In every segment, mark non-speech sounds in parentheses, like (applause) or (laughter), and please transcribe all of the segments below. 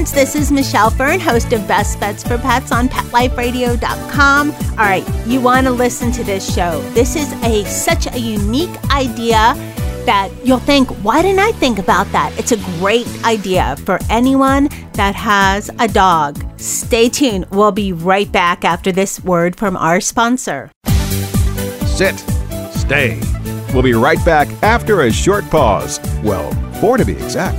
parents. This is Michelle Fern, host of Best Bets for Pets on PetLifeRadio.com. All right, you want to listen to this show. This is a such a unique idea that you'll think, why didn't I think about that? It's a great idea for anyone that has a dog. Stay tuned. We'll be right back after this word from our sponsor. Sit. Stay. We'll be right back after a short pause. Well, four to be exact.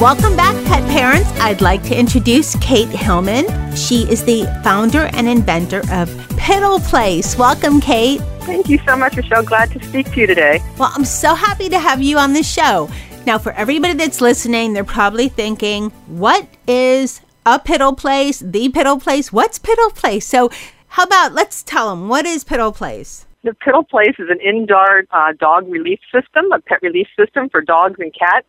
Welcome back, pet parents. I'd like to introduce Kate Hillman. She is the founder and inventor of Piddle Place. Welcome, Kate. Thank you so much, Michelle. Glad to speak to you today. Well, I'm so happy to have you on the show. Now, for everybody that's listening, they're probably thinking, what is a Piddle Place? The Piddle Place? What's Piddle Place? So, how about let's tell them what is Piddle Place? The Piddle Place is an indoor uh, dog relief system, a pet relief system for dogs and cats.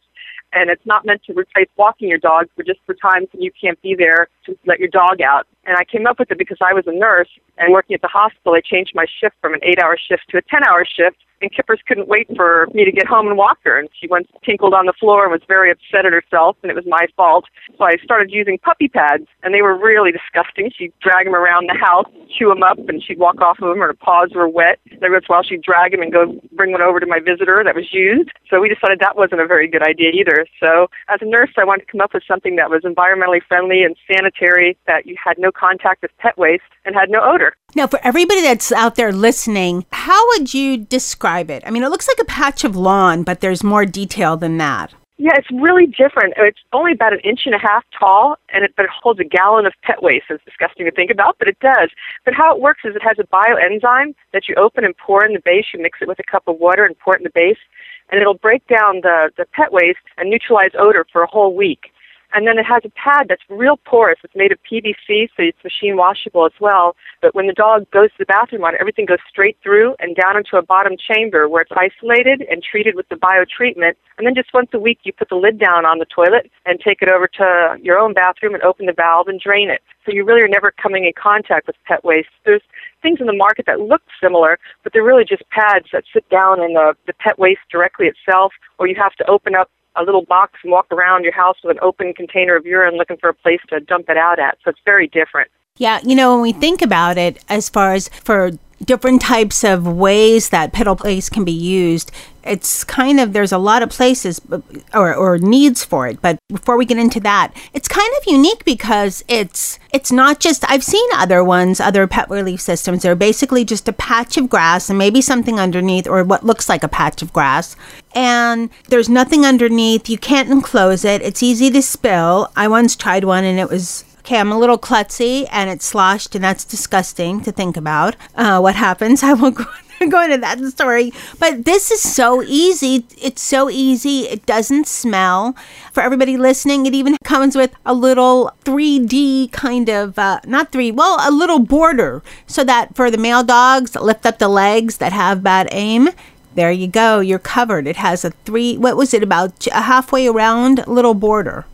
And it's not meant to replace walking your dog, but just for times when you can't be there to let your dog out. And I came up with it because I was a nurse and working at the hospital. I changed my shift from an eight hour shift to a 10 hour shift and Kippers couldn't wait for me to get home and walk her. And she went tinkled on the floor and was very upset at herself, and it was my fault. So I started using puppy pads, and they were really disgusting. She'd drag them around the house, chew them up, and she'd walk off of them, or her paws were wet. Every once in a while, she'd drag them and go bring one over to my visitor that was used. So we decided that wasn't a very good idea either. So as a nurse, I wanted to come up with something that was environmentally friendly and sanitary, that you had no contact with pet waste and had no odor. Now, for everybody that's out there listening, how would you describe it? I mean, it looks like a patch of lawn, but there's more detail than that. Yeah, it's really different. It's only about an inch and a half tall, and it, but it holds a gallon of pet waste. It's disgusting to think about, but it does. But how it works is it has a bioenzyme that you open and pour in the base. You mix it with a cup of water and pour it in the base, and it'll break down the, the pet waste and neutralize odor for a whole week. And then it has a pad that's real porous. It's made of PVC, so it's machine washable as well. But when the dog goes to the bathroom on it, everything goes straight through and down into a bottom chamber where it's isolated and treated with the biotreatment. And then just once a week, you put the lid down on the toilet and take it over to your own bathroom and open the valve and drain it. So you really are never coming in contact with pet waste. There's things in the market that look similar, but they're really just pads that sit down in the, the pet waste directly itself, or you have to open up a little box and walk around your house with an open container of urine looking for a place to dump it out at. So it's very different. Yeah, you know, when we think about it, as far as for different types of ways that Piddle Place can be used, it's kind of there's a lot of places or, or needs for it. But before we get into that, it's kind of unique because it's it's not just I've seen other ones, other pet relief systems. They're basically just a patch of grass and maybe something underneath, or what looks like a patch of grass. And there's nothing underneath. You can't enclose it. It's easy to spill. I once tried one and it was okay, I'm a little klutzy and it's sloshed, and that's disgusting to think about. Uh, what happens? (laughs) I won't go. go into that story. But this is so easy. It's so easy. It doesn't smell. For everybody listening, it even comes with a little 3D kind of, uh, not three, well, a little border so that for the male dogs lift up the legs that have bad aim, there you go. You're covered. It has a three, what was it, about a halfway around little border.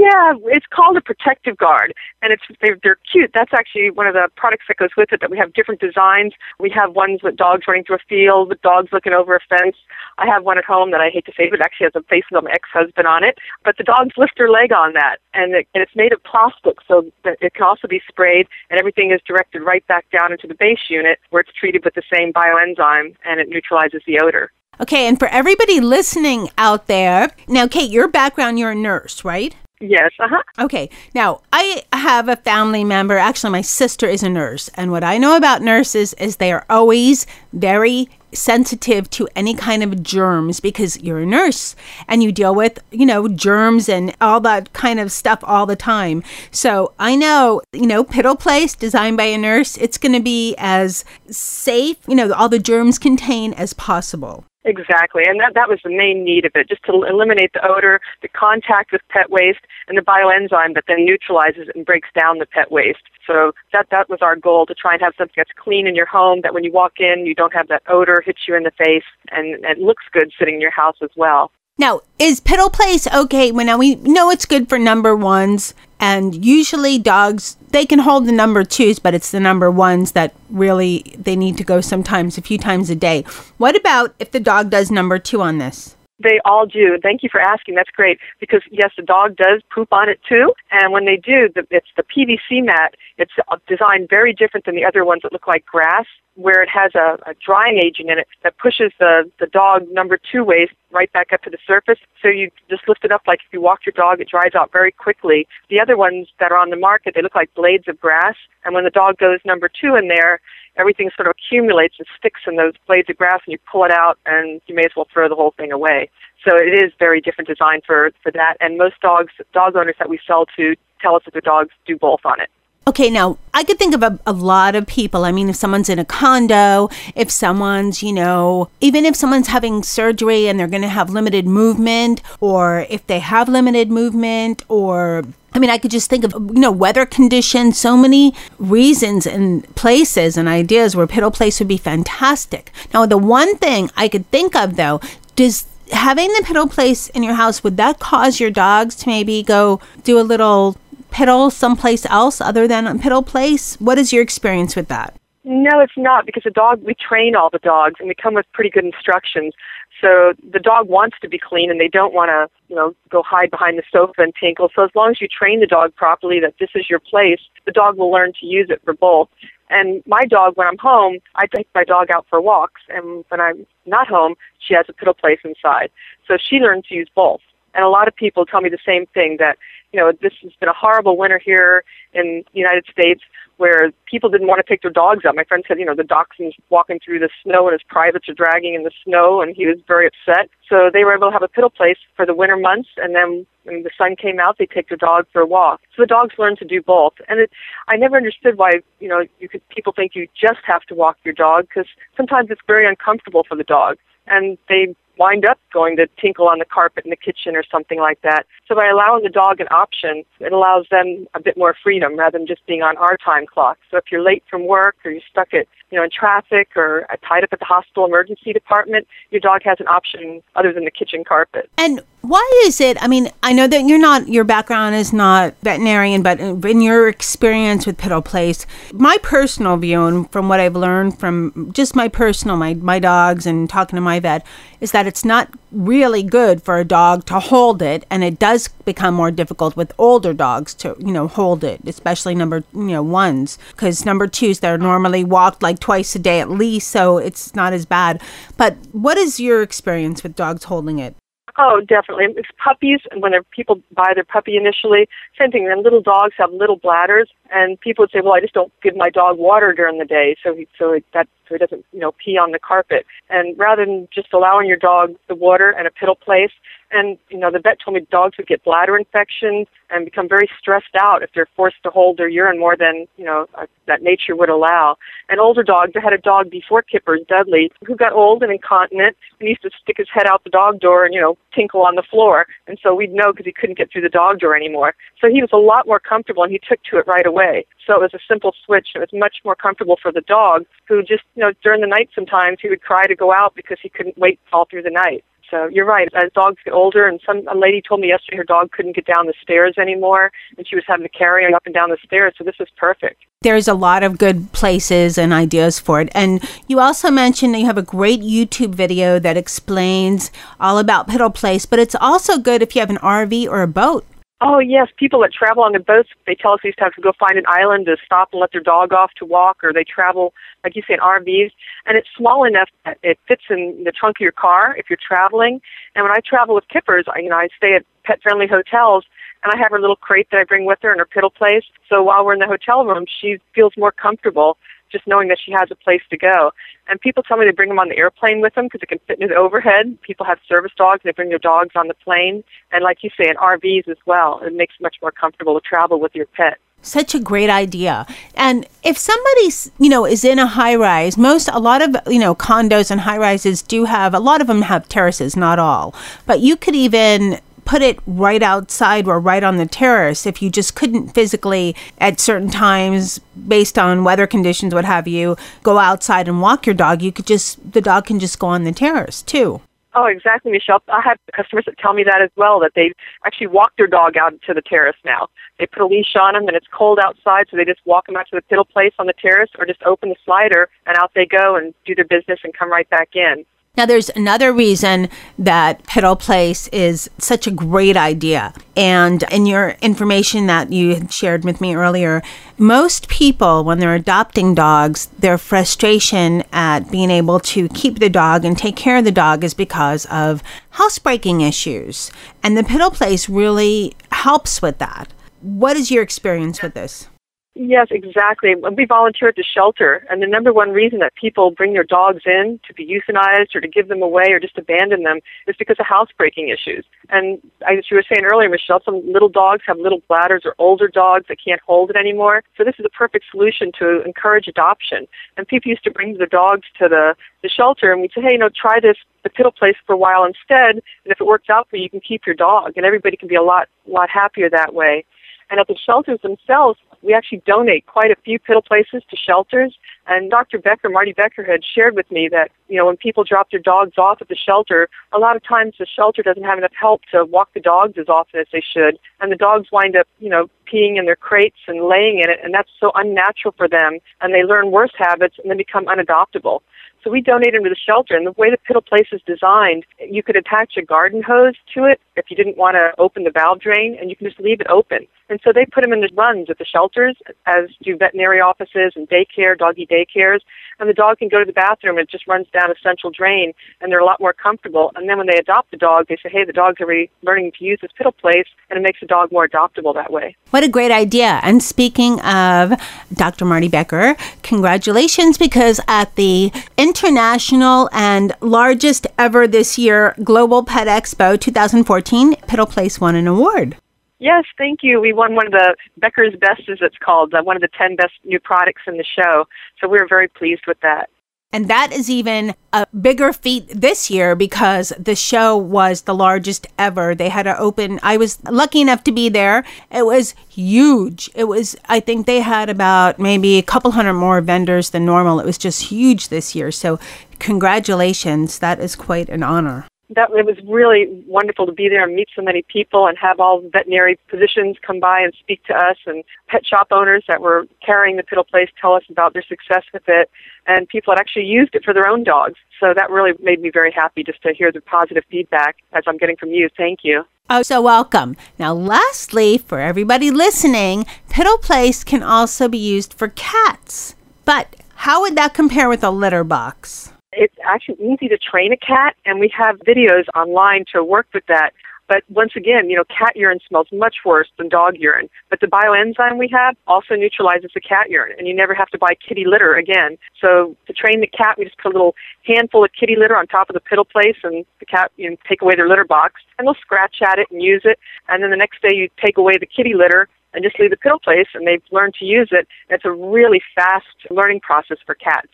Yeah, it's called a protective guard, and it's they're, they're cute. That's actually one of the products that goes with it. That we have different designs. We have ones with dogs running through a field, with dogs looking over a fence. I have one at home that I hate to say, but actually has a face of my ex-husband on it. But the dogs lift their leg on that, and, it, and it's made of plastic, so that it can also be sprayed, and everything is directed right back down into the base unit where it's treated with the same bioenzyme, and it neutralizes the odor. Okay, and for everybody listening out there, now, Kate, your background, you're a nurse, right? Yes, uh-huh. Okay. Now, I have a family member, actually my sister is a nurse, and what I know about nurses is they are always very sensitive to any kind of germs because you're a nurse and you deal with, you know, germs and all that kind of stuff all the time. So, I know, you know, Piddle Place designed by a nurse, it's going to be as safe, you know, all the germs contain as possible. Exactly, and that that was the main need of it, just to eliminate the odor, the contact with pet waste, and the bioenzyme that then neutralizes and breaks down the pet waste. So that that was our goal to try and have something that's clean in your home, that when you walk in, you don't have that odor hit you in the face, and, and it looks good sitting in your house as well. Now, is Piddle Place okay? Well, we know it's good for number ones, and usually dogs they can hold the number twos, but it's the number ones that really they need to go sometimes a few times a day. What about if the dog does number two on this? They all do. Thank you for asking. That's great because yes, the dog does poop on it too. And when they do, the, it's the PVC mat. It's uh, designed very different than the other ones that look like grass where it has a, a drying agent in it that pushes the, the dog number two waste right back up to the surface. So you just lift it up like if you walk your dog, it dries out very quickly. The other ones that are on the market, they look like blades of grass. And when the dog goes number two in there, everything sort of accumulates and sticks in those blades of grass and you pull it out and you may as well throw the whole thing away. So it is very different design for, for that. And most dogs, dog owners that we sell to tell us that their dogs do both on it. Okay, now I could think of a, a, lot of people. I mean, if someone's in a condo, if someone's, you know, even if someone's having surgery and they're going to have limited movement, or if they have limited movement, or I mean, I could just think of, you know, weather conditions, so many reasons and places and ideas where Piddle Place would be fantastic. Now, the one thing I could think of, though, does having the Piddle Place in your house, would that cause your dogs to maybe go do a little piddle someplace else other than a Piddle Place? What is your experience with that? No, it's not because the dog, we train all the dogs and they come with pretty good instructions. So the dog wants to be clean and they don't want to, you know, go hide behind the sofa and tinkle. So as long as you train the dog properly that this is your place, the dog will learn to use it for both. And my dog, when I'm home, I take my dog out for walks. And when I'm not home, she has a piddle place inside. So she learns to use both. And a lot of people tell me the same thing that, you know, this has been a horrible winter here in the United States where people didn't want to take their dogs out. My friend said, you know, the dachshund's walking through the snow and his privates are dragging in the snow, and he was very upset. So they were able to have a piddle place for the winter months, and then when the sun came out, they take their dog for a walk. So the dogs learn to do both. And it, I never understood why, you know, you could people think you just have to walk your dog because sometimes it's very uncomfortable for the dog, and they wind up going to tinkle on the carpet in the kitchen or something like that. So by allowing the dog an option, it allows them a bit more freedom rather than just being on our time clock. So if you're late from work or you're stuck at, you know, in traffic or tied up at the hospital emergency department, your dog has an option other than the kitchen carpet. And why is it? I mean, I know that you're not, your background is not veterinarian, but in your experience with Piddle Place, my personal view and from what I've learned from just my personal, my, my dogs and talking to my vet, is that it's not really good for a dog to hold it. And it does become more difficult with older dogs to, you know, hold it, especially number, you know, ones, because number twos, they're normally walked like twice a day at least. So it's not as bad. But what is your experience with dogs holding it? Oh, definitely. It's puppies, and when people buy their puppy initially, same thing. And little dogs have little bladders, And people would say, "Well, I just don't give my dog water during the day, so he so it, that so he doesn't you know pee on the carpet." And rather than just allowing your dog the water and a piddle place, and you know the vet told me dogs would get bladder infections and become very stressed out if they're forced to hold their urine more than you know uh, that nature would allow. And older dogs, I had a dog before Kippers, Dudley, who got old and incontinent and used to stick his head out the dog door and you know tinkle on the floor, and so we'd know because he couldn't get through the dog door anymore. So he was a lot more comfortable and he took to it right away. So it was a simple switch. It was much more comfortable for the dog who just, you know, during the night sometimes he would cry to go out because he couldn't wait all through the night. So you're right. As dogs get older, and some a lady told me yesterday her dog couldn't get down the stairs anymore, and she was having to carry him up and down the stairs. So this is perfect. There's a lot of good places and ideas for it. And you also mentioned that you have a great YouTube video that explains all about Piddle Place, but it's also good if you have an RV or a boat. Oh yes, people that travel on the boats, they tell us these times to go find an island to stop and let their dog off to walk, or they travel, like you say, in RVs, and it's small enough that it fits in the trunk of your car if you're traveling. And when I travel with Kippers, I, you know, I stay at pet-friendly hotels, and I have her little crate that I bring with her in her piddle place. So while we're in the hotel room, she feels more comfortable just knowing that she has a place to go. And people tell me they bring them on the airplane with them because it can fit in the overhead. People have service dogs; they bring their dogs on the plane, and like you say, in RVs as well. It makes it much more comfortable to travel with your pet. Such a great idea. And if somebody's, you know, is in a high rise, most, a lot of, you know, condos and high rises do have, a lot of them have terraces, not all. But you could even put it right outside or right on the terrace if you just couldn't physically at certain times based on weather conditions what have you go outside and walk your dog you could just the dog can just go on the terrace too Oh, exactly, Michelle. I have customers that tell me that as well, that they actually walk their dog out to the terrace now. They put a leash on them and it's cold outside, so they just walk them out to the piddle place on the terrace or just open the slider and out they go and do their business and come right back in. Now, there's another reason that Piddle Place is such a great idea. And in your information that you shared with me earlier, most people, when they're adopting dogs, their frustration at being able to keep the dog and take care of the dog is because of housebreaking issues. And the Piddle Place really helps with that. What is your experience with this? Yes, exactly. We volunteer at the shelter, and the number one reason that people bring their dogs in to be euthanized or to give them away or just abandon them is because of housebreaking issues. And as you were saying earlier, Michelle, some little dogs have little bladders or older dogs that can't hold it anymore. So this is a perfect solution to encourage adoption. And people used to bring their dogs to the, the shelter, and we'd say, hey, you know, try this the piddle place for a while instead, and if it works out for you, you can keep your dog, and everybody can be a lot lot happier that way. And at the shelters themselves, we actually donate quite a few piddle places to shelters. And Dr. Becker, Marty Becker, had shared with me that, you know, when people drop their dogs off at the shelter, a lot of times the shelter doesn't have enough help to walk the dogs as often as they should. And the dogs wind up, you know, peeing in their crates and laying in it. And that's so unnatural for them. And they learn worse habits and then become unadoptable. So we donate them to the shelter. And the way the piddle place is designed, you could attach a garden hose to it if you didn't want to open the valve drain, and you can just leave it open. And so they put them in the runs at the shelters, as do veterinary offices and daycare, doggy daycares. And the dog can go to the bathroom it just runs down a central drain, and they're a lot more comfortable. And then when they adopt the dog, they say, hey, the dog's already learning to use this piddle place, and it makes the dog more adoptable that way. What a great idea. And speaking of Dr. Marty Becker, congratulations because at the international and largest ever this year Global Pet Expo 2014, Piddle Place won an award. Yes, thank you. We won one of the Becker's Best, as it's called, uh, one of the 10 best new products in the show. So we were very pleased with that. And that is even a bigger feat this year because the show was the largest ever. They had to open, I was lucky enough to be there. It was huge. It was, I think they had about maybe a couple hundred more vendors than normal. It was just huge this year. So, congratulations. That is quite an honor that it was really wonderful to be there and meet so many people and have all veterinary physicians come by and speak to us and pet shop owners that were carrying the piddle place tell us about their success with it and people that actually used it for their own dogs. So that really made me very happy just to hear the positive feedback as I'm getting from you. Thank you. Oh, so welcome. Now, lastly, for everybody listening, Piddle Place can also be used for cats. But how would that compare with a litter box? It's actually easy to train a cat, and we have videos online to work with that. But once again, you know, cat urine smells much worse than dog urine. But the bioenzyme we have also neutralizes the cat urine, and you never have to buy kitty litter again. So to train the cat, we just put a little handful of kitty litter on top of the piddle place, and the cat, you know, take away their litter box, and they'll scratch at it and use it. And then the next day, you take away the kitty litter, and just leave the piddle place and they've learned to use it. It's a really fast learning process for cats.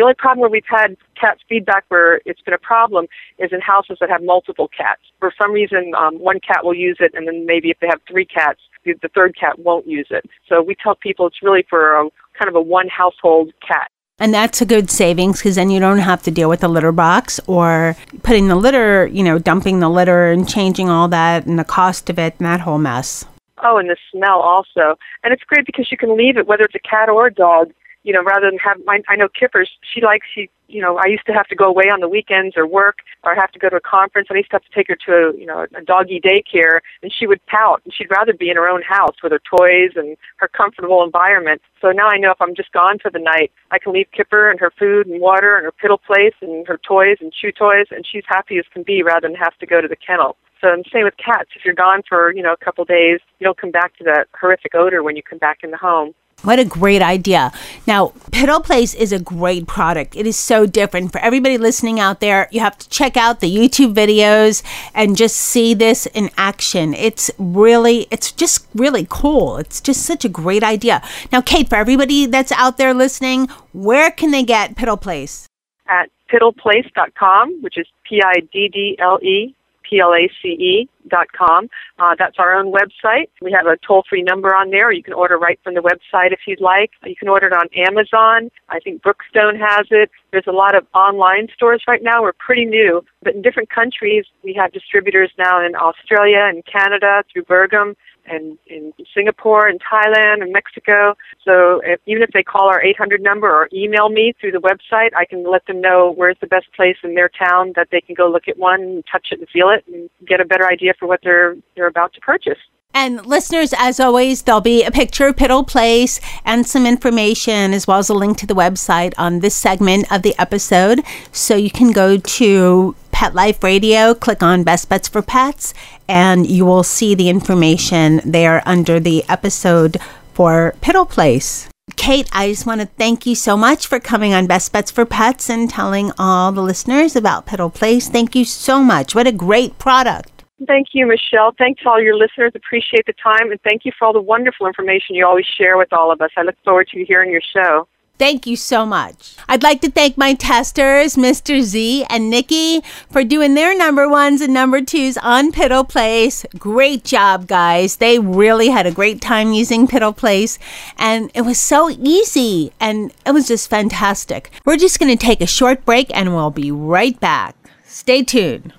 The only problem where we've had cat feedback where it's been a problem is in houses that have multiple cats. For some reason, um, one cat will use it, and then maybe if they have three cats, the, the third cat won't use it. So we tell people it's really for a kind of a one household cat. And that's a good savings because then you don't have to deal with the litter box or putting the litter, you know, dumping the litter and changing all that and the cost of it and that whole mess. Oh, and the smell also. And it's great because you can leave it, whether it's a cat or a dog, you know, rather than have my, I know Kippers, she likes, she, you know, I used to have to go away on the weekends or work or have to go to a conference. I used to have to take her to a, you know, a doggy daycare and she would pout and she'd rather be in her own house with her toys and her comfortable environment. So now I know if I'm just gone for the night, I can leave Kipper and her food and water and her piddle place and her toys and chew toys and she's happy as can be rather than have to go to the kennel. So and same with cats. If you're gone for you know a couple days, you don't come back to that horrific odor when you come back in the home. What a great idea. Now, Piddle Place is a great product. It is so different. For everybody listening out there, you have to check out the YouTube videos and just see this in action. It's really, it's just really cool. It's just such a great idea. Now, Kate, for everybody that's out there listening, where can they get Piddle Place? At piddleplace.com, which is P I D D L E P-L-A-C-E dot com. Uh, that's our own website. We have a toll-free number on there. You can order right from the website if you'd like. You can order it on Amazon. I think Brookstone has it. There's a lot of online stores right now. We're pretty new, but in different countries, we have distributors now in Australia and Canada through Bergam and in Singapore and Thailand and Mexico. So if, even if they call our 800 number or email me through the website, I can let them know where's the best place in their town that they can go look at one, touch it and feel it, and get a better idea for what they're they're about to purchase. And listeners, as always, there'll be a picture of Piddle Place and some information, as well as a link to the website on this segment of the episode. So you can go to Pet Life Radio, click on Best Bets for Pets, and you will see the information there under the episode for Piddle Place. Kate, I just want to thank you so much for coming on Best Bets for Pets and telling all the listeners about Piddle Place. Thank you so much. What a great product. Thank you, Michelle. Thanks to all your listeners. Appreciate the time, and thank you for all the wonderful information you always share with all of us. I look forward to hearing your show. Thank you so much. I'd like to thank my testers, Mr. Z and Nikki, for doing their number ones and number twos on Piddle Place. Great job, guys. They really had a great time using Piddle Place, and it was so easy, and it was just fantastic. We're just going to take a short break, and we'll be right back. Stay tuned.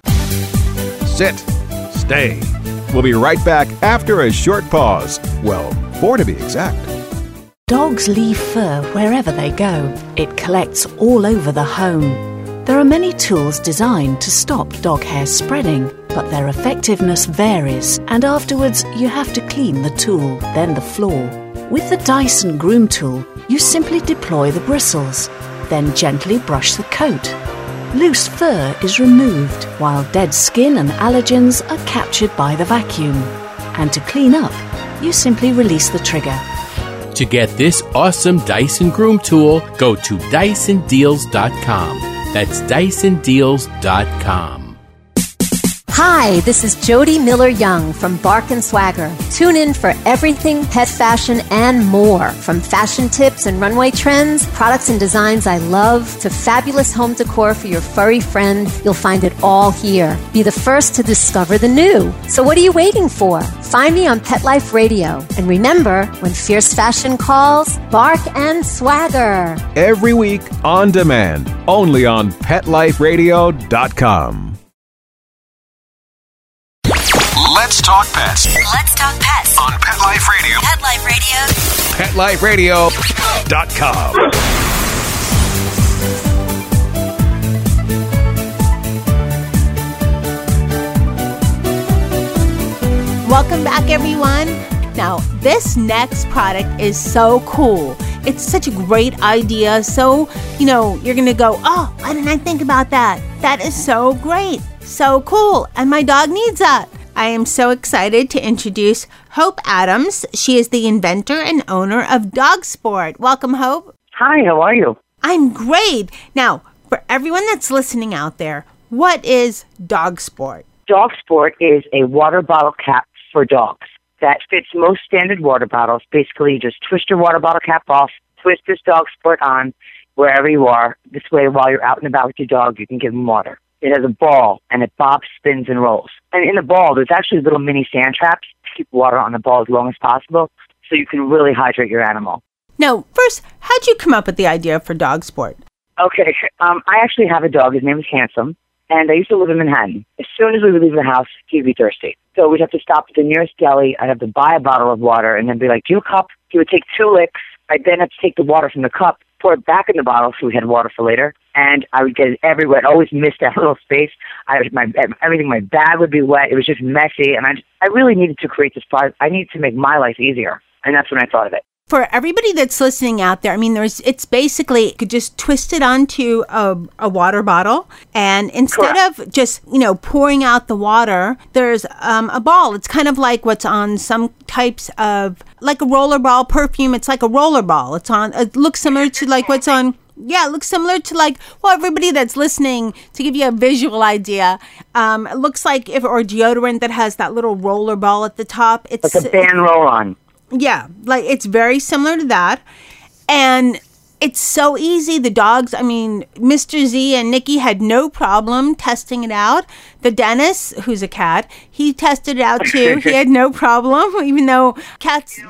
Sit stay. We'll be right back after a short pause. Well, four to be exact. Dogs leave fur wherever they go. It collects all over the home. There are many tools designed to stop dog hair spreading, but their effectiveness varies, and afterwards you have to clean the tool, then the floor. With the Dyson Groom Tool, you simply deploy the bristles, then gently brush the coat. Loose fur is removed, while dead skin and allergens are captured by the vacuum. And to clean up, you simply release the trigger. To get this awesome Dyson Groom tool, go to DysonDeals.com. That's DysonDeals.com. Hi, this is Jody Miller Young from Bark and Swagger. Tune in for everything pet fashion and more. From fashion tips and runway trends, products and designs I love, to fabulous home decor for your furry friend, you'll find it all here. Be the first to discover the new. So what are you waiting for? Find me on Pet Life Radio. And remember, when fierce fashion calls, bark and swagger. Every week on demand, only on PetLifeRadio.com. Let's talk pets Let's talk pets on Pet Life Radio. Pet Life Radio. PetLifeRadio.com. Welcome back, everyone. Now, this next product is so cool. It's such a great idea. So, you know, you're going to go, oh, why didn't I think about that? That is so great. So cool. And my dog needs that. I am so excited to introduce Hope Adams. She is the inventor and owner of Dog Sport. Welcome, Hope. Hi, how are you? I'm great. Now, for everyone that's listening out there, what is Dog Sport? Dog Sport is a water bottle cap for dogs that fits most standard water bottles. Basically, you just twist your water bottle cap off, twist this Dog Sport on wherever you are. This way, while you're out and about with your dog, you can give them water. It has a ball and it bobs, spins, and rolls. And in the ball, there's actually little mini sand traps to keep water on the ball as long as possible so you can really hydrate your animal. Now, first, how'd you come up with the idea for Dog Sport? Okay, (laughs) um, I actually have a dog. His name is Handsome, and I used to live in Manhattan. As soon as we would leave the house, he'd be thirsty. So we'd have to stop at the nearest deli. I'd have to buy a bottle of water and then be like, do you a cup? He would take two licks. I'd then have to take the water from the cup, pour it back in the bottle so we had water for later. And I would get it everywhere. I'd always miss that (laughs) little space. I my everything, my bag would be wet. It was just messy, and I just, I really needed to create this product. I needed to make my life easier, and that's when I thought of it for everybody that's listening out there, I mean, there's it's basically you could just twist it onto a, a water bottle, and instead Correct. of just you know pouring out the water, there's um, a ball. It's kind of like what's on some types of like a roller ball perfume. It's like a roller ball. It's on. It looks similar to like what's on. Yeah, it looks similar to like well, everybody that's listening to give you a visual idea. Um, it looks like if or deodorant that has that little roller ball at the top. It's like a Ban roll on. Yeah, like it's very similar to that. And it's so easy. The dogs, I mean, Mr. Z and Nikki had no problem testing it out. The Dennis, who's a cat, he tested it out too. he had no problem, (laughs) even though cats,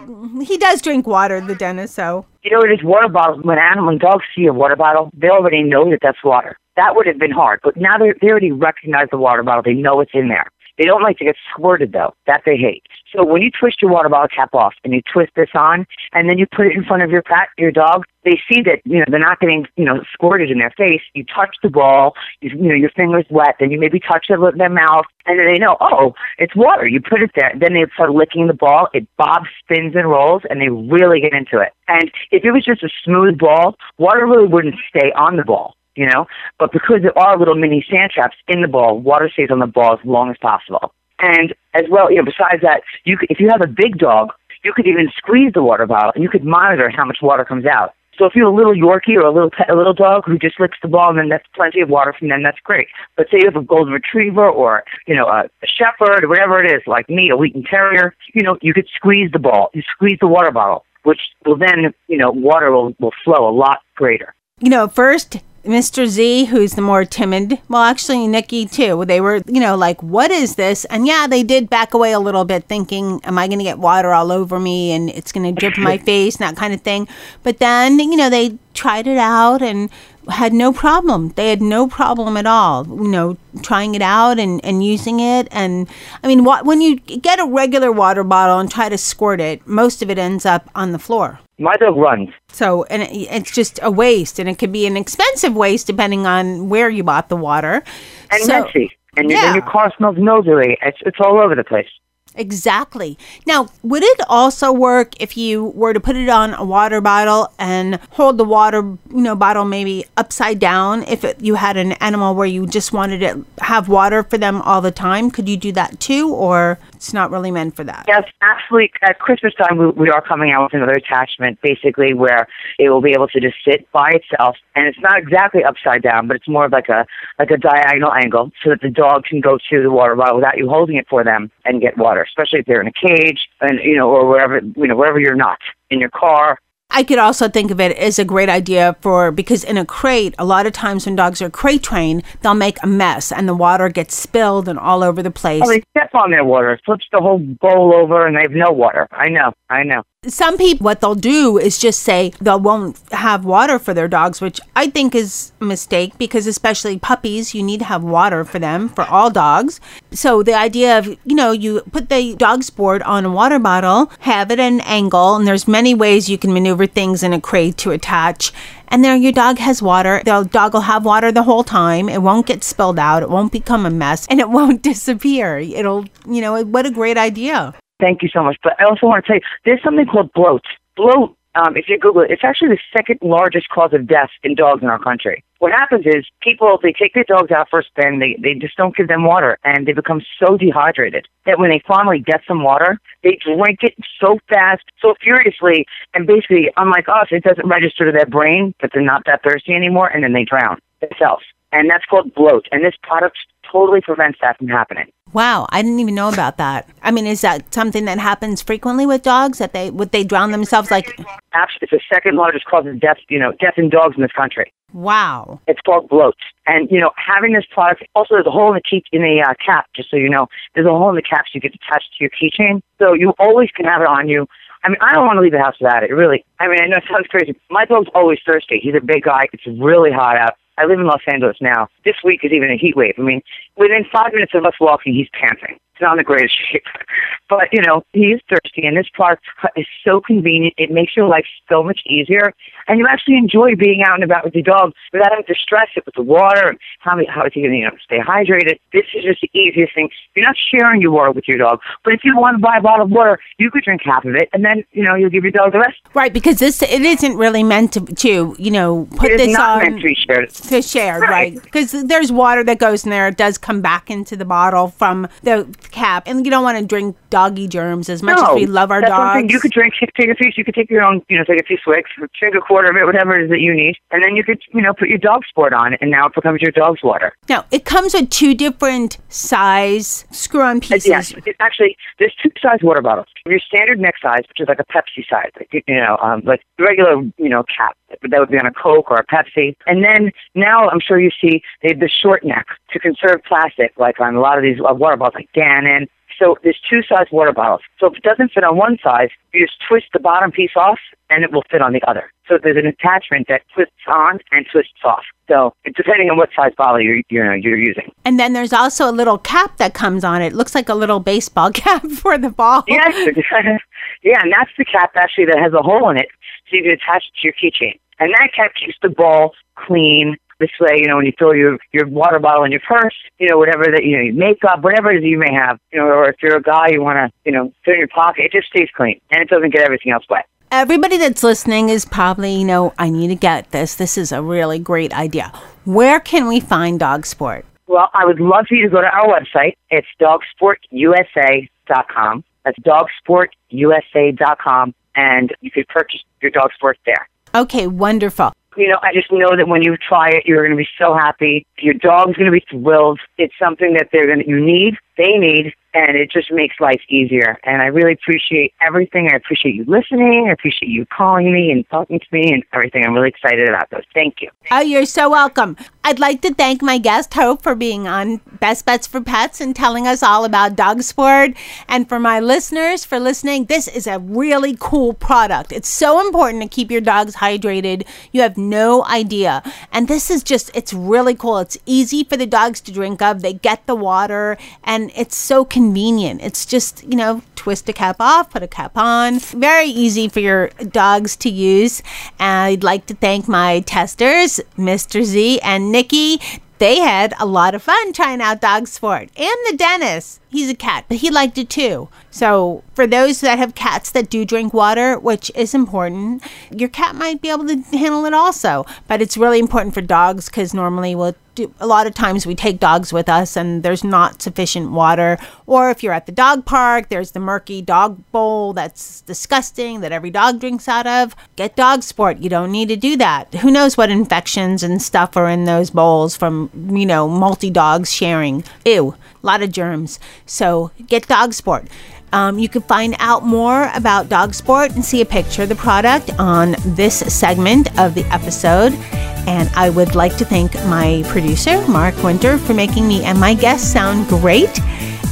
he does drink water, the Dennis, so. You know, it is water bottles. When animal, dogs see a water bottle, they already know that that's water. That would have been hard, but now they already recognize the water bottle. They know it's in there. They don't like to get squirted though. That they hate. So when you twist your water bottle cap off and you twist this on and then you put it in front of your pet, your dog, they see that, you know, they're not getting, you know, squirted in their face. You touch the ball, you, you know, your finger's wet, then you maybe touch their, their mouth and then they know, oh, it's water. You put it there. Then they start licking the ball. It bobs, spins and rolls and they really get into it. And if it was just a smooth ball, water really wouldn't stay on the ball you know. But because there are little mini sand traps in the ball, water stays on the ball as long as possible. And as well, you know, besides that, you could, if you have a big dog, you could even squeeze the water bottle and you could monitor how much water comes out. So if you have a little Yorkie or a little pet, a little dog who just licks the ball and then that's plenty of water from them, that's great. But say you have a golden retriever or you know a, a shepherd or whatever it is, like me, a Wheaten Terrier, you know you could squeeze the ball, you squeeze the water bottle, which will then you know water will will flow a lot greater. You know, first Mr. Z, who's the more timid, well, actually, Nikki too. They were, you know, like, what is this? And yeah, they did back away a little bit, thinking, am I going to get water all over me and it's going to drip in my (laughs) face, and that kind of thing. But then, you know, they tried it out and had no problem. They had no problem at all, you know, trying it out and, and using it. And I mean, what, when you get a regular water bottle and try to squirt it, most of it ends up on the floor. My dog runs. So, and it, it's just a waste, and it could be an expensive waste depending on where you bought the water. And so, messy. And your, yeah. then your car smells nosily. It's, it's all over the place. Exactly. Now, would it also work if you were to put it on a water bottle and hold the water, you know, bottle maybe upside down? If it, you had an animal where you just wanted to have water for them all the time, could you do that too, or it's not really meant for that? Yes, absolutely. at Christmas time, we, we are coming out with another attachment, basically where it will be able to just sit by itself, and it's not exactly upside down, but it's more of like a like a diagonal angle, so that the dog can go to the water bottle without you holding it for them and get water especially if they're in a cage and you know or wherever you know wherever you're not in your car I could also think of it as a great idea for because in a crate, a lot of times when dogs are crate trained, they'll make a mess and the water gets spilled and all over the place. Oh, they step on their water, flips the whole bowl over, and they have no water. I know, I know. Some people, what they'll do is just say they won't have water for their dogs, which I think is a mistake because, especially puppies, you need to have water for them, for all dogs. So, the idea of, you know, you put the Dog Sport on a water bottle, have it at an angle, and there's many ways you can maneuver things in a crate to attach. And there, your dog has water. The dog will have water the whole time. It won't get spilled out. It won't become a mess, and it (laughs) won't disappear. It'll, you know, what a great idea. Thank you so much. But I also want to tell you, there's something called bloat. Bloat Um, if you Google it, it's actually the second largest cause of death in dogs in our country. What happens is people they take their dogs out for a spin, they they just don't give them water, and they become so dehydrated that when they finally get some water, they drink it so fast, so furiously, and basically, unlike us, it doesn't register to their brain that they're not that thirsty anymore, and then they drown themselves. And that's called bloat. And this product totally prevents that from happening. Wow, I didn't even know about that. I mean, is that something that happens frequently with dogs that they would they drown themselves like Actually, it's the second largest cause of death, you know, death in dogs in this country. Wow. It's called bloat. And, you know, having this product, also there's a hole in the key, in the uh, cap, just so you know. There's a hole in the cap so you get attached to your keychain. So you always can have it on you. I mean, I don't want to leave the house without it, really. I mean, I know it sounds crazy. My dog's always thirsty. He's a big guy. It's really hot out. I live in Los Angeles now. This week is even a heat wave. I mean, within five minutes of us walking, he's panting. He's not in the greatest shape. (laughs) But, you know, he is thirsty, and this product is so convenient. It makes your life so much easier, and you actually enjoy being out and about with your dog without having to stress it with the water and how, how is he going to you know, stay hydrated. This is just the easiest thing. You're not sharing your water with your dog, but if you want to buy a bottle of water, you could drink half of it, and then, you know, you'll give your dog the rest. Right, because this it isn't really meant to, to you know, put this on meant to be shared. to share, Right. right? Because there's water that goes in there. It does come back into the bottle from the cap, and you don't want to drink doggy germs as much no, as we love our dogs. You could drink, take a few. You could take your own, you know, take a few swigs, drink a quarter of it, whatever it is that you need, and then you could, you know, put your dog sport on, and now it becomes your dog's water. now it comes with two different size screw-on pieces. Yes, it's actually there's two size water bottles. Your standard neck size, which is like a Pepsi size, like, you know, um, like regular, you know, cap that would be on a Coke or a Pepsi. And then now I'm sure you see they have the short neck to conserve plastic, like on a lot of these uh, water bottles, like Dannon. So there's two size water bottles. So if it doesn't fit on one size, you just twist the bottom piece off, and it will fit on the other. So there's an attachment that twists on and twists off. So it's depending on what size bottle you're you know you're using. And then there's also a little cap that comes on it. It looks like a little baseball (laughs) cap for the ball. Yes, (laughs) yeah, and that's the cap actually that has a hole in it, so you can attach it to your keychain. And that cap keeps the ball clean. This way, you know, when you throw your your water bottle in your purse, you know, whatever that you know, your makeup, whatever it is you may have, you know, or if you're a guy, you want to, you know, put in your pocket. It just stays clean and it doesn't get everything else wet. Everybody that's listening is probably, you know, I need to get this. This is a really great idea. Where can we find Dog Sport? Well, I would love for you to go to our website. It's dogsportusa.com. That's dogsportusa.com, and you could purchase your dog sport there. Okay, wonderful. You know, I just know that when you try it, you're going to be so happy. Your dog's going to be thrilled. It's something that they're going to, you need, they need, and it just makes life easier. And I really appreciate everything. I appreciate you listening. I appreciate you calling me and talking to me and everything. I'm really excited about those. Thank you. Oh, you're so welcome. I'd like to thank my guest, Hope, for being on Best Bets for Pets and telling us all about dog sport. And for my listeners, for listening, this is a really cool product. It's so important to keep your dogs hydrated. You have no idea. And this is just, it's really cool. It's easy for the dogs to drink of. They get the water, and it's so convenient. It's just, you know, twist a cap off, put a cap on. Very easy for your dogs to use. And I'd like to thank my testers, Mr. Z and Nikki. They had a lot of fun trying out dog sport. And the Dennis, he's a cat, but he liked it too. So, for those that have cats that do drink water, which is important, your cat might be able to handle it also. But it's really important for dogs because normally we'll do, a lot of times we take dogs with us and there's not sufficient water. Or if you're at the dog park, there's the murky dog bowl that's disgusting that every dog drinks out of. Get dog sport. You don't need to do that. Who knows what infections and stuff are in those bowls from, you know, multi dogs sharing. Ew, a lot of germs. So get dog sport. Um, you can find out more about dog sport and see a picture of the product on this segment of the episode. And I would like to thank my producer, Mark Winter, for making me and my guests sound great.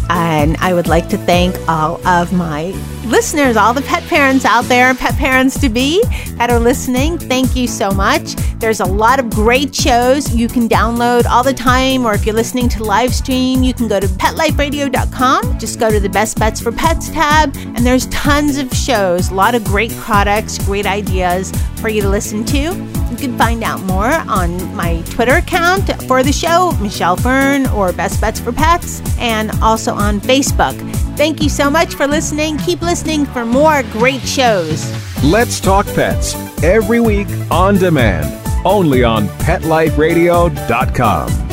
And I would like to thank all of my listeners, all the pet parents out there, pet parents to be that are listening. Thank you so much. There's a lot of great shows you can download all the time, or if you're listening to live stream, you can go to petliferadio.com. Just go to the Best Bets for Pets tab, and there's tons of shows, a lot of great products, great ideas for you to listen to. Can find out more on my Twitter account for the show, Michelle Fern or Best Bets for Pets, and also on Facebook. Thank you so much for listening. Keep listening for more great shows. Let's Talk Pets every week on demand, only on PetLifeRadio.com.